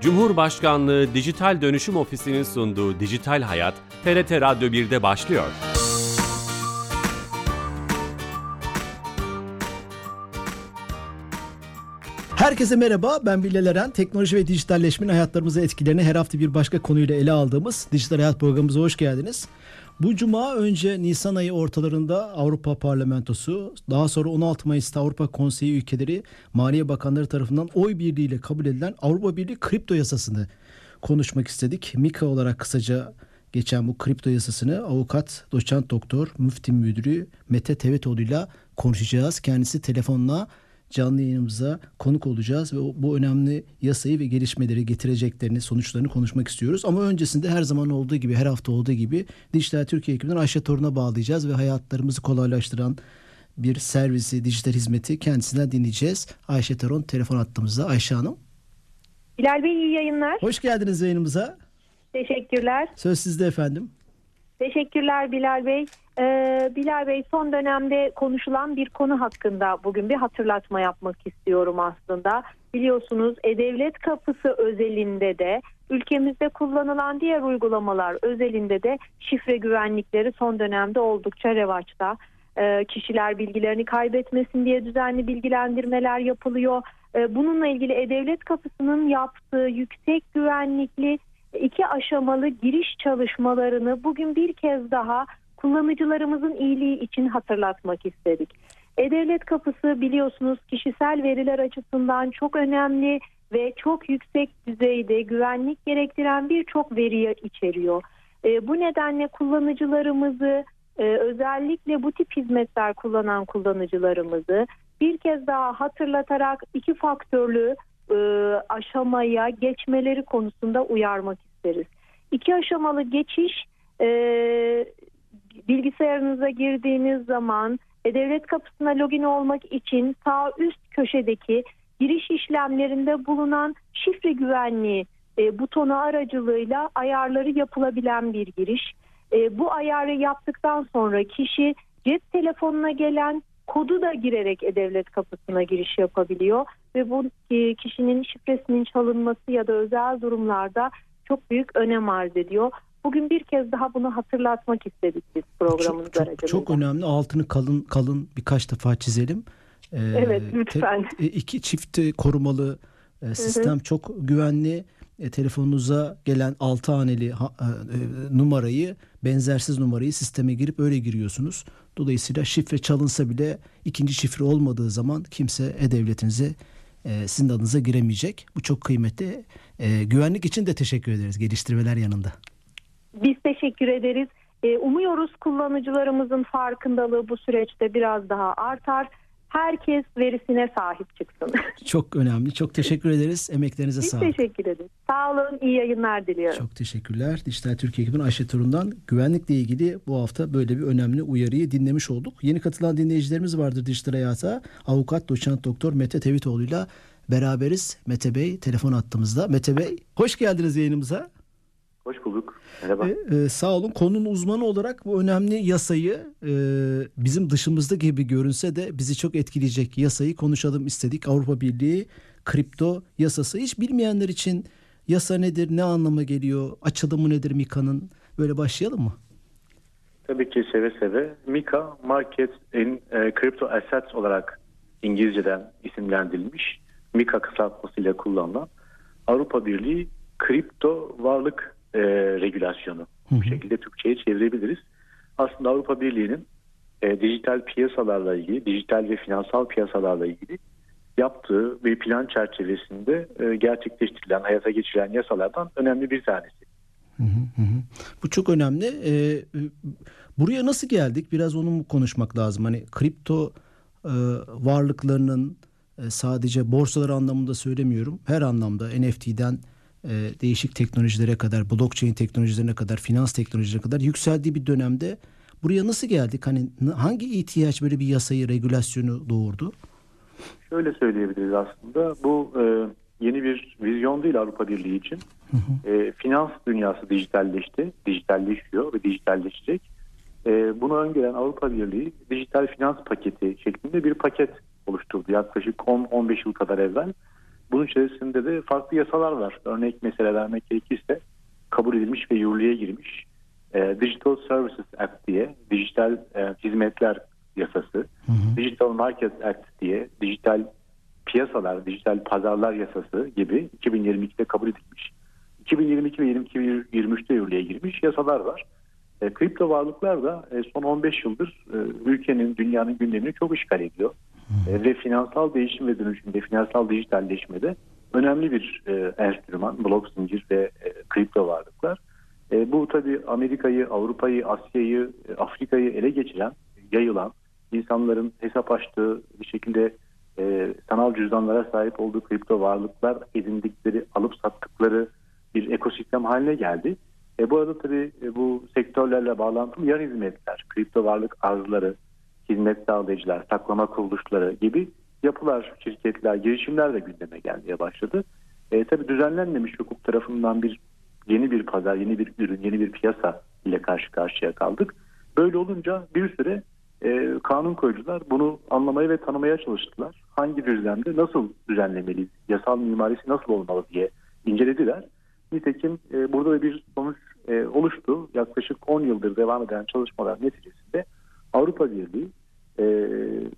Cumhurbaşkanlığı Dijital Dönüşüm Ofisi'nin sunduğu Dijital Hayat, TRT Radyo 1'de başlıyor. Herkese merhaba, ben Bilal Eren. Teknoloji ve dijitalleşmenin hayatlarımıza etkilerini her hafta bir başka konuyla ele aldığımız Dijital Hayat programımıza hoş geldiniz. Bu cuma önce Nisan ayı ortalarında Avrupa Parlamentosu, daha sonra 16 Mayıs'ta Avrupa Konseyi ülkeleri Maliye Bakanları tarafından oy birliğiyle kabul edilen Avrupa Birliği kripto yasasını konuşmak istedik. MIKA olarak kısaca geçen bu kripto yasasını avukat, doçent doktor, müfti müdürü Mete Tevetoğlu ile konuşacağız. Kendisi telefonla canlı yayınımıza konuk olacağız ve bu önemli yasayı ve gelişmeleri getireceklerini, sonuçlarını konuşmak istiyoruz. Ama öncesinde her zaman olduğu gibi, her hafta olduğu gibi Dijital Türkiye ekibinden Ayşe Torun'a bağlayacağız ve hayatlarımızı kolaylaştıran bir servisi, dijital hizmeti kendisinden dinleyeceğiz. Ayşe Torun telefon attığımızda. Ayşe Hanım. Bilal Bey iyi yayınlar. Hoş geldiniz yayınımıza. Teşekkürler. Söz sizde efendim. Teşekkürler Bilal Bey. Ee, Bilal Bey son dönemde konuşulan bir konu hakkında bugün bir hatırlatma yapmak istiyorum aslında. Biliyorsunuz E-Devlet Kapısı özelinde de ülkemizde kullanılan diğer uygulamalar özelinde de şifre güvenlikleri son dönemde oldukça revaçta. Ee, kişiler bilgilerini kaybetmesin diye düzenli bilgilendirmeler yapılıyor. Ee, bununla ilgili E-Devlet Kapısı'nın yaptığı yüksek güvenlikli iki aşamalı giriş çalışmalarını bugün bir kez daha kullanıcılarımızın iyiliği için hatırlatmak istedik. E-Devlet Kapısı biliyorsunuz kişisel veriler açısından çok önemli ve çok yüksek düzeyde güvenlik gerektiren birçok veriyi içeriyor. E, bu nedenle kullanıcılarımızı e, özellikle bu tip hizmetler kullanan kullanıcılarımızı bir kez daha hatırlatarak iki faktörlü e, aşamaya geçmeleri konusunda uyarmak isteriz. İki aşamalı geçiş e, bilgisayarınıza girdiğiniz zaman e, devlet kapısına login olmak için sağ üst köşedeki giriş işlemlerinde bulunan şifre güvenliği e, butonu aracılığıyla ayarları yapılabilen bir giriş. E, bu ayarı yaptıktan sonra kişi cep telefonuna gelen kodu da girerek e-devlet kapısına giriş yapabiliyor ve bu e, kişinin şifresinin çalınması ya da özel durumlarda çok büyük önem arz ediyor. Bugün bir kez daha bunu hatırlatmak istedik biz programımız çok, çok, çok önemli. Altını kalın kalın birkaç defa çizelim. Ee, evet lütfen. Te, iki çift korumalı e, sistem hı hı. çok güvenli. E, telefonunuza gelen 6 haneli ha, e, numarayı benzersiz numarayı sisteme girip öyle giriyorsunuz. Dolayısıyla şifre çalınsa bile ikinci şifre olmadığı zaman kimse e-devletinize e, sizin adınıza giremeyecek. Bu çok kıymetli. E, güvenlik için de teşekkür ederiz geliştirmeler yanında. Biz teşekkür ederiz. E, umuyoruz kullanıcılarımızın farkındalığı bu süreçte biraz daha artar. Herkes verisine sahip çıksın. Çok önemli. Çok teşekkür ederiz. Emeklerinize Biz sağlık. Biz teşekkür ederiz. Sağ olun. İyi yayınlar diliyorum. Çok teşekkürler. Dijital Türkiye ekibinin Ayşe Turun'dan güvenlikle ilgili bu hafta böyle bir önemli uyarıyı dinlemiş olduk. Yeni katılan dinleyicilerimiz vardır dijital hayata. Avukat doçent doktor Mete Tevitoğlu ile beraberiz. Mete Bey telefon attığımızda. Mete Bey hoş geldiniz yayınımıza. Hoş bulduk. Merhaba. Ee, e, sağ olun. Konunun uzmanı olarak bu önemli yasayı e, bizim dışımızda gibi görünse de bizi çok etkileyecek yasayı konuşalım istedik. Avrupa Birliği kripto yasası. Hiç bilmeyenler için yasa nedir, ne anlama geliyor, açılımı nedir MIKA'nın? Böyle başlayalım mı? Tabii ki seve seve. MIKA Market in e, Crypto Assets olarak İngilizceden isimlendirilmiş. MIKA kısaltmasıyla kullanılan Avrupa Birliği kripto varlık e, regülasyonu. Hı hı. Bu şekilde Türkçe'ye çevirebiliriz. Aslında Avrupa Birliği'nin e, dijital piyasalarla ilgili, dijital ve finansal piyasalarla ilgili yaptığı bir plan çerçevesinde e, gerçekleştirilen, hayata geçirilen yasalardan önemli bir tanesi. Hı hı hı. Bu çok önemli. Ee, buraya nasıl geldik? Biraz onu konuşmak lazım? Hani kripto e, varlıklarının e, sadece borsalar anlamında söylemiyorum. Her anlamda NFT'den e, değişik teknolojilere kadar, blockchain teknolojilerine kadar, finans teknolojilerine kadar yükseldiği bir dönemde buraya nasıl geldik? Hani hangi ihtiyaç böyle bir yasayı, regülasyonu doğurdu? Şöyle söyleyebiliriz aslında. Bu e, yeni bir vizyon değil Avrupa Birliği için. Hı hı. E, finans dünyası dijitalleşti, dijitalleşiyor ve dijitalleşecek. E, bunu öngören Avrupa Birliği dijital finans paketi şeklinde bir paket oluşturdu yaklaşık 10-15 yıl kadar evvel. Bunun içerisinde de farklı yasalar var. Örnek mesela vermek gerekirse kabul edilmiş ve yürürlüğe girmiş e, Digital Services Act diye dijital e, hizmetler yasası, Hı hı. Digital Markets Act diye dijital piyasalar, dijital pazarlar yasası gibi 2022'de kabul edilmiş. 2022 ve 2023'te yürürlüğe girmiş yasalar var. E, kripto varlıklar da e, son 15 yıldır e, ülkenin, dünyanın gündemini çok işgal ediyor. E, ve finansal değişim ve dönüşümde, finansal dijitalleşmede önemli bir e, enstrüman, blok zincir ve e, kripto varlıklar. E, bu tabii Amerika'yı, Avrupa'yı, Asya'yı, e, Afrika'yı ele geçiren, yayılan, insanların hesap açtığı bir şekilde e, sanal cüzdanlara sahip olduğu kripto varlıklar edindikleri, alıp sattıkları bir ekosistem haline geldi. E, bu arada tabii e, bu sektörlerle bağlantılı yan hizmetler, kripto varlık arzları, hizmet sağlayıcılar, saklama kuruluşları gibi yapılar, şirketler, girişimler de gündeme gelmeye başladı. E, tabii düzenlenmemiş hukuk tarafından bir yeni bir pazar, yeni bir ürün, yeni bir piyasa ile karşı karşıya kaldık. Böyle olunca bir süre e, kanun koyucular bunu anlamaya ve tanımaya çalıştılar. Hangi düzlemde nasıl düzenlemeliyiz, yasal mimarisi nasıl olmalı diye incelediler. Nitekim e, burada da bir sonuç e, oluştu. Yaklaşık 10 yıldır devam eden çalışmalar neticesinde Avrupa Birliği e,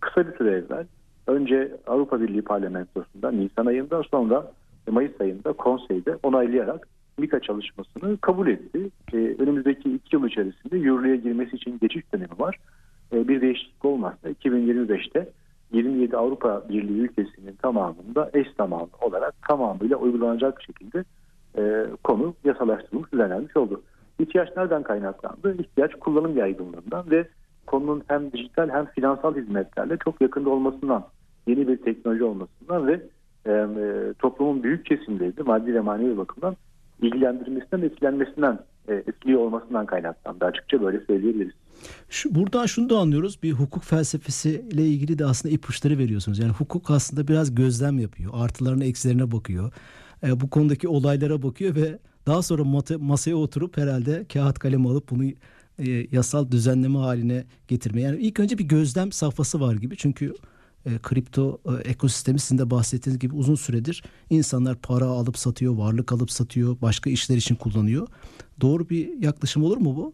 kısa bir süre evvel önce Avrupa Birliği parlamentosunda Nisan ayında sonra Mayıs ayında konseyde onaylayarak MİKA çalışmasını kabul etti. E, önümüzdeki iki yıl içerisinde yürürlüğe girmesi için geçiş dönemi var. E, bir değişiklik olmazsa 2025'te 27 Avrupa Birliği ülkesinin tamamında eş zamanlı olarak tamamıyla uygulanacak şekilde e, konu yasalaştırılmış, düzenlenmiş oldu. İhtiyaç nereden kaynaklandı? İhtiyaç kullanım yaygınlığından ve konunun hem dijital hem finansal hizmetlerle çok yakında olmasından, yeni bir teknoloji olmasından ve e, e, toplumun büyük kesimleri maddi ve manevi bakımdan ilgilendirmesinden, etkilenmesinden, e, etkili olmasından kaynaklandı. Açıkça böyle söyleyebiliriz. Şu, buradan şunu da anlıyoruz. Bir hukuk felsefesiyle ilgili de aslında ipuçları veriyorsunuz. Yani hukuk aslında biraz gözlem yapıyor. Artılarına eksilerine bakıyor. E, bu konudaki olaylara bakıyor ve daha sonra mata, masaya oturup herhalde kağıt kalem alıp bunu e, yasal düzenleme haline getirmeye. Yani ilk önce bir gözlem safhası var gibi. Çünkü e, kripto e, ekosistemi sizin de bahsettiğiniz gibi uzun süredir insanlar para alıp satıyor, varlık alıp satıyor, başka işler için kullanıyor. Doğru bir yaklaşım olur mu bu?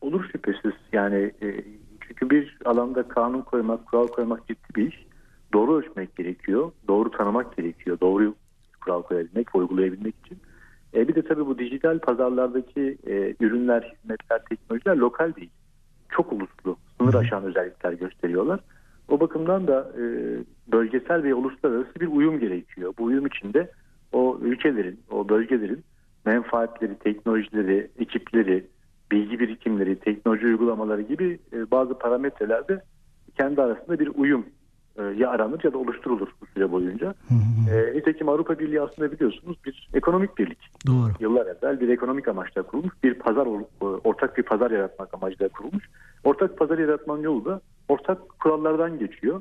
Olur şüphesiz. Yani e, çünkü bir alanda kanun koymak, kural koymak ciddi bir iş. Doğru ölçmek gerekiyor, doğru tanımak gerekiyor, doğru kural koyabilmek, uygulayabilmek için. E, bir de tabii bu dijital pazarlardaki e, ürünler, hizmetler, teknolojiler lokal değil. Çok uluslu, sınır aşan özellikler gösteriyorlar. O bakımdan da e, bölgesel ve uluslararası bir uyum gerekiyor. Bu uyum içinde o ülkelerin, o bölgelerin menfaatleri, teknolojileri, ekipleri, bilgi birikimleri, teknoloji uygulamaları gibi e, bazı parametrelerde kendi arasında bir uyum ya aranır ya da oluşturulur bu süre boyunca. E, nitekim Avrupa Birliği aslında biliyorsunuz bir ekonomik birlik. Doğru. Yıllar evvel bir ekonomik amaçla kurulmuş, bir pazar e, ortak bir pazar yaratmak amacıyla kurulmuş. Ortak pazar yaratmanın yolu da ortak kurallardan geçiyor.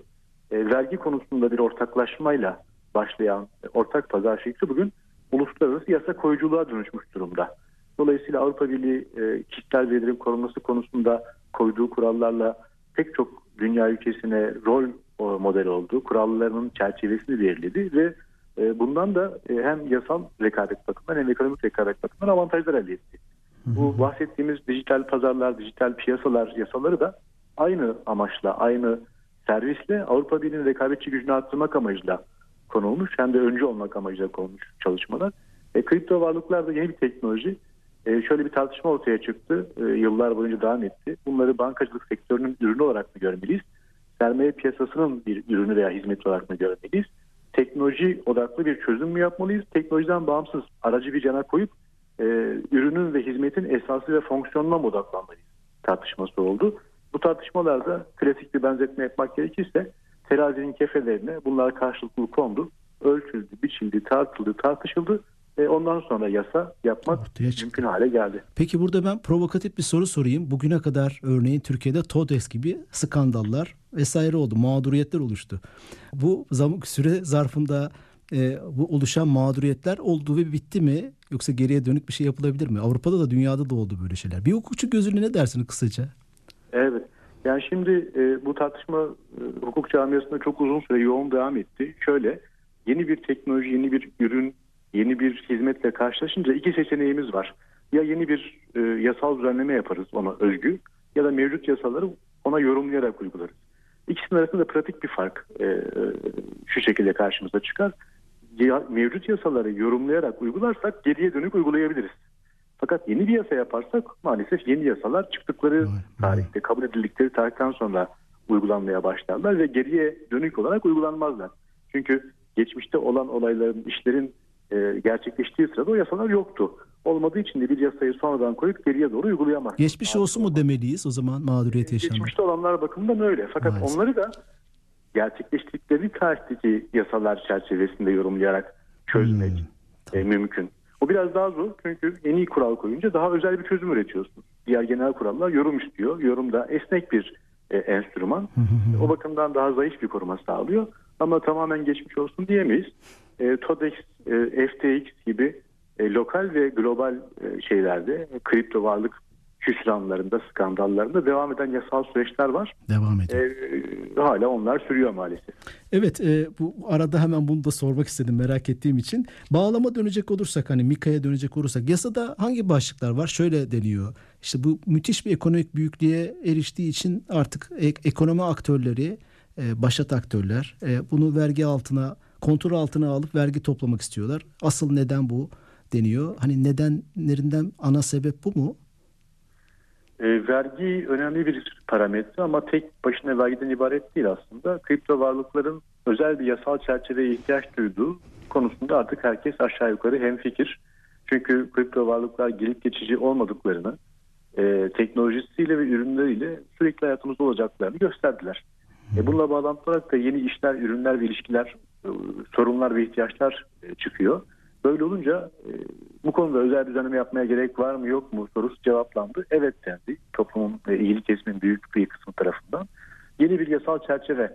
E, vergi konusunda bir ortaklaşmayla başlayan e, ortak pazar şekli bugün uluslararası yasa koyuculuğa dönüşmüş durumda. Dolayısıyla Avrupa Birliği e, kişisel verilerin korunması konusunda koyduğu kurallarla pek çok dünya ülkesine rol model oldu. Kurallarının çerçevesini belirledi ve e, bundan da e, hem yasal rekabet bakımından hem ekonomik rekabet bakımından avantajlar elde etti. Bu bahsettiğimiz dijital pazarlar, dijital piyasalar yasaları da aynı amaçla, aynı servisle Avrupa Birliği'nin rekabetçi gücünü arttırmak amacıyla konulmuş hem de öncü olmak amacıyla konulmuş çalışmalar. E, kripto varlıklar da yeni bir teknoloji. E, şöyle bir tartışma ortaya çıktı. E, yıllar boyunca devam etti. Bunları bankacılık sektörünün ürünü olarak mı görmeliyiz? Sermaye piyasasının bir ürünü veya hizmeti olarak mı görmeliyiz? Teknoloji odaklı bir çözüm mü yapmalıyız? Teknolojiden bağımsız aracı bir cana koyup e, ürünün ve hizmetin esası ve fonksiyonuna mı odaklanmalıyız? Tartışması oldu. Bu tartışmalarda klasik bir benzetme yapmak gerekirse terazinin kefelerine bunlar karşılıklı kondu. Ölçüldü, biçildi, tartıldı, tartışıldı ondan sonra yasa yapmak mümkün hale geldi. Peki burada ben provokatif bir soru sorayım. Bugüne kadar örneğin Türkiye'de TODEX gibi skandallar vesaire oldu. Mağduriyetler oluştu. Bu zaman süre zarfında e, bu oluşan mağduriyetler oldu ve bitti mi? Yoksa geriye dönük bir şey yapılabilir mi? Avrupa'da da dünyada da oldu böyle şeyler. Bir hukukçu gözüyle ne dersiniz kısaca? Evet. Yani şimdi e, bu tartışma e, hukuk camiasında çok uzun süre yoğun devam etti. Şöyle yeni bir teknoloji, yeni bir ürün, yeni bir hizmetle karşılaşınca iki seçeneğimiz var. Ya yeni bir e, yasal düzenleme yaparız ona özgü ya da mevcut yasaları ona yorumlayarak uygularız. İkisinin arasında pratik bir fark e, e, şu şekilde karşımıza çıkar. Ya, mevcut yasaları yorumlayarak uygularsak geriye dönük uygulayabiliriz. Fakat yeni bir yasa yaparsak maalesef yeni yasalar çıktıkları tarihte kabul edildikleri tarihten sonra uygulanmaya başlarlar ve geriye dönük olarak uygulanmazlar. Çünkü geçmişte olan olayların, işlerin e, gerçekleştiği sırada o yasalar yoktu. Olmadığı için de bir yasayı sonradan koyup geriye doğru uygulayamaz. Geçmiş olsun mu demeliyiz o zaman mağduriyet yaşanan? Geçmişte olanlar bakımından öyle. Fakat Maalesef. onları da gerçekleştirdikleri tarihteki yasalar çerçevesinde yorumlayarak çözmek Hmm, e, mümkün. O biraz daha zor çünkü yeni kural koyunca daha özel bir çözüm üretiyorsun. Diğer genel kurallar yorum istiyor. Yorum da esnek bir e, enstrüman. O bakımdan daha zayıf bir koruma sağlıyor. Ama tamamen geçmiş olsun diyemeyiz. E, TODEX, e, FTX gibi e, lokal ve global e, şeylerde e, kripto varlık hüsranlarında, skandallarında devam eden yasal süreçler var. Devam edelim. E, hala onlar sürüyor maalesef. Evet e, bu arada hemen bunu da sormak istedim merak ettiğim için. Bağlama dönecek olursak hani Mika'ya dönecek olursak yasada hangi başlıklar var? Şöyle deniyor. İşte bu müthiş bir ekonomik büyüklüğe eriştiği için artık ek- ekonomi aktörleri, e, başat aktörler e, bunu vergi altına, kontrol altına alıp vergi toplamak istiyorlar. Asıl neden bu deniyor. Hani nedenlerinden ana sebep bu mu? E, vergi önemli bir parametre ama tek başına vergiden ibaret değil aslında. Kripto varlıkların özel bir yasal çerçeveye ihtiyaç duyduğu konusunda artık herkes aşağı yukarı hemfikir. Çünkü kripto varlıklar gelip geçici olmadıklarını, e, teknolojisiyle ve ürünleriyle sürekli hayatımızda olacaklarını gösterdiler. E, bununla bağlantılı olarak da yeni işler, ürünler ve ilişkiler, e, sorunlar ve ihtiyaçlar e, çıkıyor. Böyle olunca e, bu konuda özel düzenleme yapmaya gerek var mı yok mu sorusu cevaplandı. Evet dendi toplumun ve ilgili kesimin büyük bir kısmı tarafından. Yeni bir yasal çerçeve.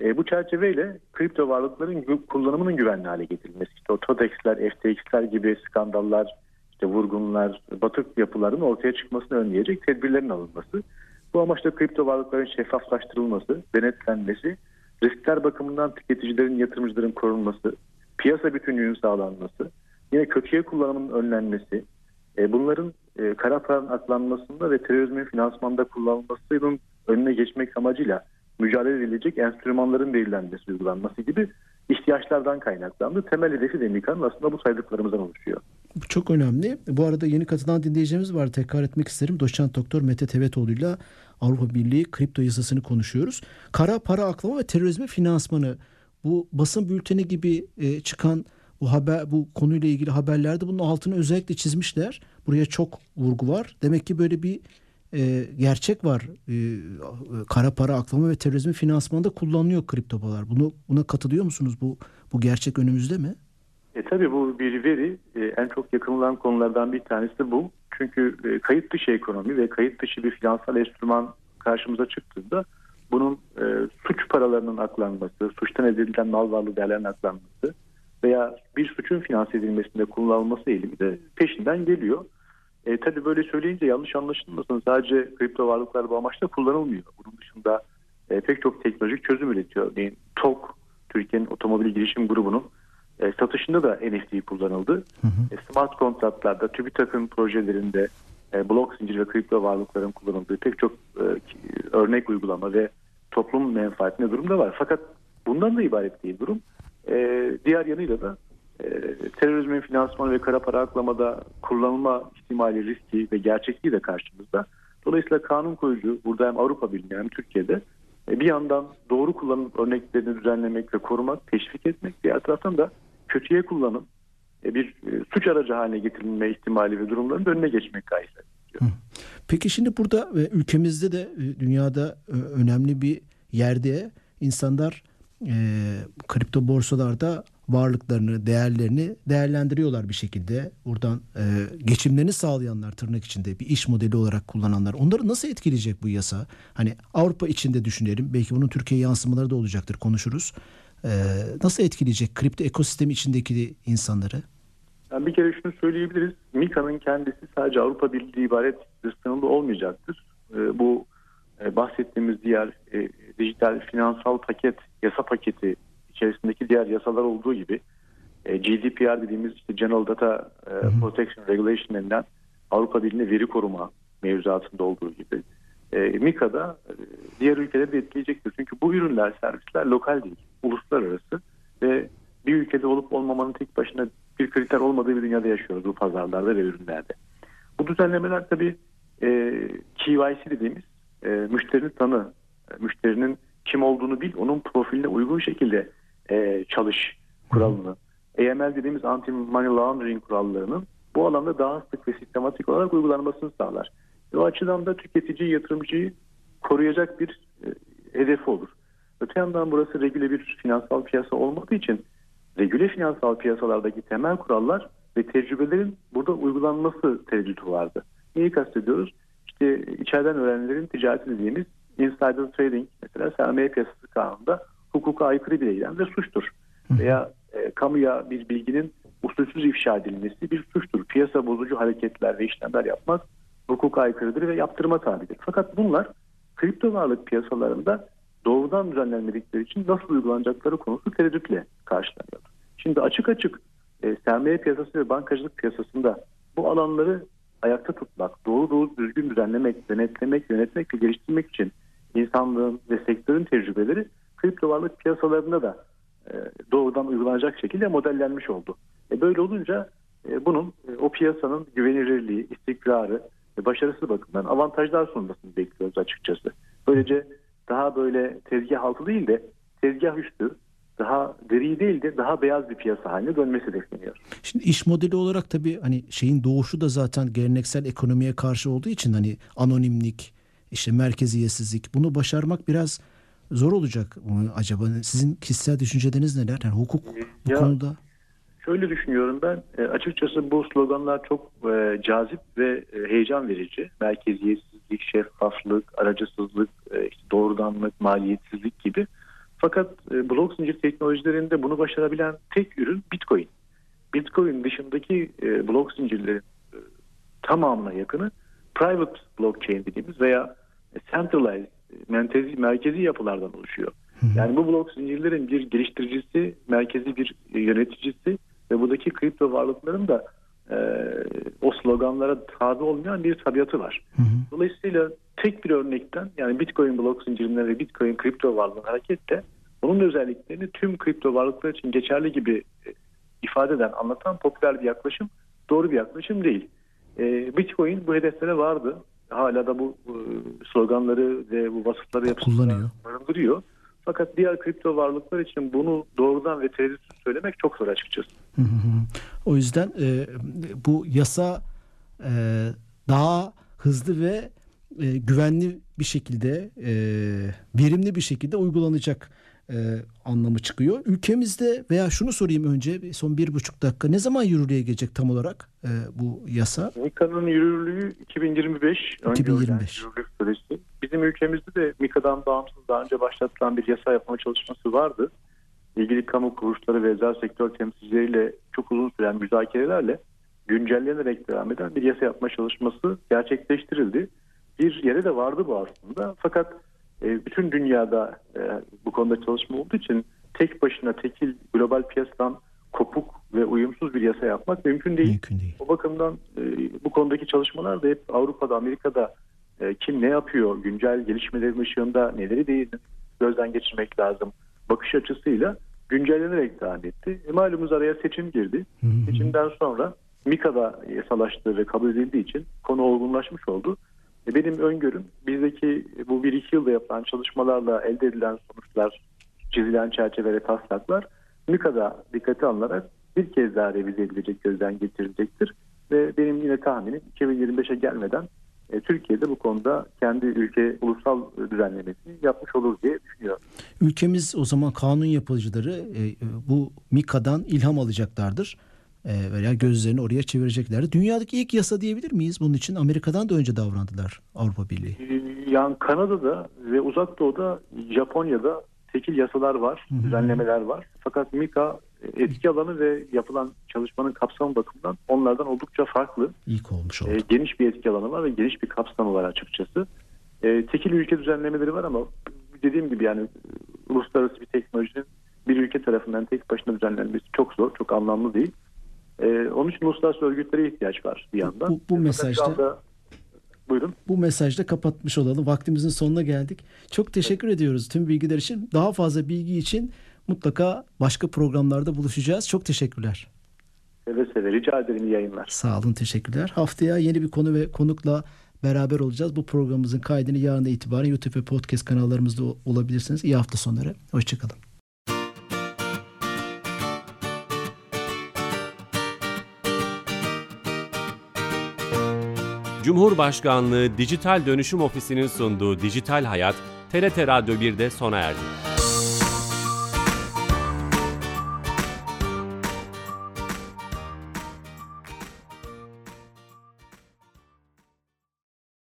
E, bu çerçeveyle kripto varlıkların kullanımının güvenli hale getirilmesi. İşte o TODEX'ler, FTX'ler gibi skandallar, işte vurgunlar, batık yapıların ortaya çıkmasını önleyecek tedbirlerin alınması. Bu amaçla kripto varlıkların şeffaflaştırılması, denetlenmesi, riskler bakımından tüketicilerin, yatırımcıların korunması, piyasa bütünlüğünün sağlanması, yine kötüye kullanımın önlenmesi, e, bunların e, kara paranın aklanmasında ve terörizmin finansmanda kullanılmasının önüne geçmek amacıyla mücadele edilecek enstrümanların belirlenmesi, uygulanması gibi ihtiyaçlardan kaynaklandı. Temel hedefi de MİKA'nın aslında bu saydıklarımızdan oluşuyor. Bu çok önemli. Bu arada yeni katılan dinleyeceğimiz var. Tekrar etmek isterim. Doçent Doktor Mete Tevetoğlu ile Avrupa Birliği kripto yasasını konuşuyoruz. Kara para aklama ve terörizmi finansmanı. Bu basın bülteni gibi e, çıkan bu haber bu konuyla ilgili haberlerde bunun altını özellikle çizmişler. Buraya çok vurgu var. Demek ki böyle bir e, gerçek var. E, kara para aklama ve terörizmi finansmanında kullanılıyor kripto. Bunu buna katılıyor musunuz? Bu bu gerçek önümüzde mi? E tabii bu bir veri e, en çok yakınılan konulardan bir tanesi bu. Çünkü e, kayıt dışı ekonomi ve kayıt dışı bir finansal enstrüman karşımıza çıktığında bunun e, suç paralarının aklanması, suçtan elde edilen mal varlığı değerlerinin aklanması veya bir suçun finanse edilmesinde kullanılması eğilimi de peşinden geliyor. E, tabii böyle söyleyince yanlış anlaşılmasın. Sadece kripto varlıklar bu amaçla kullanılmıyor. Bunun dışında e, pek çok teknolojik çözüm üretiyor. Örneğin TOK, Türkiye'nin otomobil girişim grubunun e, satışında da NFT kullanıldı. E, smart kontratlarda, TÜBİTAK'ın projelerinde e, blok zincir ve kripto varlıkların kullanıldığı pek çok e, örnek uygulama ve toplum menfaatine durum da var. Fakat bundan da ibaret değil durum. E, diğer yanıyla da e, terörizmin finansmanı ve kara para aklamada kullanılma ihtimali, riski ve gerçekliği de karşımızda. Dolayısıyla kanun koyucu burada hem Avrupa Birliği hem Türkiye'de e, bir yandan doğru kullanım örneklerini düzenlemek ve korumak, teşvik etmek, diğer taraftan da kötüye kullanım, e, bir e, suç aracı haline getirilme ihtimali ve durumların önüne geçmek gayesi. Peki şimdi burada e, ülkemizde de e, dünyada e, önemli bir yerde insanlar e, kripto borsalarda varlıklarını, değerlerini değerlendiriyorlar bir şekilde. Buradan e, geçimlerini sağlayanlar tırnak içinde bir iş modeli olarak kullananlar. Onları nasıl etkileyecek bu yasa? Hani Avrupa içinde düşünelim. Belki bunun Türkiye yansımaları da olacaktır konuşuruz. E, nasıl etkileyecek kripto ekosistemi içindeki insanları? Yani bir kere şunu söyleyebiliriz. MİKA'nın kendisi sadece Avrupa Birliği ibaret sınırlı olmayacaktır. E, bu e, bahsettiğimiz diğer e, dijital finansal paket, yasa paketi içerisindeki diğer yasalar olduğu gibi e, GDPR dediğimiz işte General Data e, Protection Regulation denilen Avrupa Birliği'nde veri koruma mevzuatında olduğu gibi e, MIKA'da e, diğer ülkeleri de etkileyecektir. Çünkü bu ürünler, servisler lokal değil, uluslararası ve bir ülkede olup olmamanın tek başına bir kriter olmadığı bir dünyada yaşıyoruz bu pazarlarda ve ürünlerde. Bu düzenlemeler tabii e, KYC dediğimiz e, müşterinin tanı, e, müşterinin kim olduğunu bil, onun profiline uygun şekilde e, çalış kuralını, AML dediğimiz anti-money laundering kurallarının bu alanda daha sık ve sistematik olarak uygulanmasını sağlar. Ve o açıdan da tüketiciyi, yatırımcıyı koruyacak bir e, hedefi olur. Öte yandan burası regüle bir finansal piyasa olmadığı için regüle finansal piyasalardaki temel kurallar ve tecrübelerin burada uygulanması tereddütü vardı. Neyi kastediyoruz? İşte içeriden öğrenenlerin ticareti dediğimiz insider trading mesela sermaye piyasası kanununda hukuka aykırı bir eylem ve suçtur. Veya e, kamuya bir bilginin usulsüz ifşa edilmesi bir suçtur. Piyasa bozucu hareketler ve işlemler yapmak hukuka aykırıdır ve yaptırma tabidir. Fakat bunlar kripto varlık piyasalarında doğrudan düzenlenmedikleri için nasıl uygulanacakları konusu tereddütle karşılanıyor. Şimdi açık açık e, sermaye piyasası ve bankacılık piyasasında bu alanları ayakta tutmak, doğru doğru düzgün düzenlemek, denetlemek, yönetmek ve geliştirmek için insanlığın ve sektörün tecrübeleri kripto varlık piyasalarında da e, doğrudan uygulanacak şekilde modellenmiş oldu. E, böyle olunca e, bunun e, o piyasanın güvenilirliği, istikrarı başarısı bakımından avantajlar sunmasını bekliyoruz açıkçası. Böylece daha böyle tezgah altı değil de tezgah üstü, daha gri değil de daha beyaz bir piyasa haline dönmesi bekleniyor. Şimdi iş modeli olarak tabii hani şeyin doğuşu da zaten geleneksel ekonomiye karşı olduğu için hani anonimlik, işte merkeziyetsizlik bunu başarmak biraz zor olacak acaba? Sizin kişisel düşünceleriniz neler? Yani hukuk bu Ya, konuda Şöyle düşünüyorum ben e, açıkçası bu sloganlar çok e, cazip ve e, heyecan verici. Merkeziyetsizlik, şeffaflık, aracısızlık, e, işte doğrudanlık, maliyetsizlik gibi. Fakat e, blok zincir teknolojilerinde bunu başarabilen tek ürün Bitcoin. Bitcoin dışındaki e, blok zincirlerin tamamına yakını private blockchain dediğimiz veya centralized merkezi, merkezi yapılardan oluşuyor. Yani bu blok zincirlerin bir geliştiricisi, merkezi bir yöneticisi ve buradaki kripto varlıkların da e, o sloganlara tabi olmayan bir tabiatı var. Dolayısıyla tek bir örnekten yani Bitcoin blok zincirinden ve Bitcoin kripto varlığından hareketle onun özelliklerini tüm kripto varlıklar için geçerli gibi e, ifade eden, anlatan popüler bir yaklaşım doğru bir yaklaşım değil. E, Bitcoin bu hedeflere vardı. Hala da bu e, sloganları ve bu vasıfları Kullanıyor. barındırıyor. Fakat diğer kripto varlıklar için bunu doğrudan ve tereddütsüz söylemek çok zor açıkçası. Hı hı hı. O yüzden e, bu yasa e, daha hızlı ve e, güvenli bir şekilde, e, verimli bir şekilde uygulanacak e, anlamı çıkıyor. Ülkemizde veya şunu sorayım önce son bir buçuk dakika ne zaman yürürlüğe gelecek tam olarak e, bu yasa? MİKA'nın yürürlüğü 2025. 2025. Yürürlük süresi. Bizim ülkemizde de MİKA'dan bağımsız daha önce başlatılan bir yasa yapma çalışması vardı. İlgili kamu kuruluşları ve özel sektör temsilcileriyle çok uzun süren müzakerelerle güncellenerek devam eden bir yasa yapma çalışması gerçekleştirildi. Bir yere de vardı bu aslında. Fakat e, bütün dünyada e, bu konuda çalışma olduğu için tek başına tekil global piyasadan kopuk ve uyumsuz bir yasa yapmak mümkün değil. Mümkün değil. O bakımdan e, bu konudaki çalışmalar da hep Avrupa'da, Amerika'da e, kim ne yapıyor, güncel gelişmelerin ışığında neleri değil gözden geçirmek lazım bakış açısıyla güncellenerek devam etti. E, malumunuz araya seçim girdi. Hı hı. Seçimden sonra MİKA'da yasalaştı ve kabul edildiği için konu olgunlaşmış oldu. E, benim öngörüm bizdeki bu bir iki yılda yapılan çalışmalarla elde edilen sonuçlar, çizilen çerçeve ve taslaklar MİKA'da dikkate alınarak bir kez daha revize edilecek, gözden geçirilecektir. Ve benim yine tahminim 2025'e gelmeden e, Türkiye'de bu konuda kendi ülke ulusal düzenlemesini yapmış olur diye düşünüyorum. Ülkemiz o zaman kanun yapıcıları e, e, bu MİKA'dan ilham alacaklardır. E, veya gözlerini oraya çevireceklerdir. Dünyadaki ilk yasa diyebilir miyiz? Bunun için Amerika'dan da önce davrandılar Avrupa Birliği. E, Yani Kanada'da ve Uzak Doğu'da, Japonya'da tekil yasalar var, Hı hı. düzenlemeler var. Fakat MİKA e, etki alanı ve yapılan çalışmanın kapsamı bakımından onlardan oldukça farklı. İlk olmuş oldu. E, geniş bir etki alanı var ve geniş bir kapsamı var açıkçası. E, tekil ülke düzenlemeleri var ama dediğim gibi yani uluslararası bir teknolojinin bir ülke tarafından tek başına düzenlenmesi çok zor, çok anlamlı değil. E, onun için uluslararası örgütlere ihtiyaç var bir yandan. Bu, bu mesajda anda, buyurun. Bu mesajda kapatmış olalım. Vaktimizin sonuna geldik. Çok teşekkür evet. ediyoruz tüm bilgiler için. Daha fazla bilgi için mutlaka başka programlarda buluşacağız. Çok teşekkürler. Seve seve rica ederim yayınlar. Sağ olun teşekkürler. Haftaya yeni bir konu ve konukla beraber olacağız. Bu programımızın kaydını yarın itibaren YouTube ve podcast kanallarımızda olabilirsiniz. İyi hafta sonları. Hoşçakalın. Cumhurbaşkanlığı Dijital Dönüşüm Ofisi'nin sunduğu Dijital Hayat, TRT Radyo 1'de sona erdi.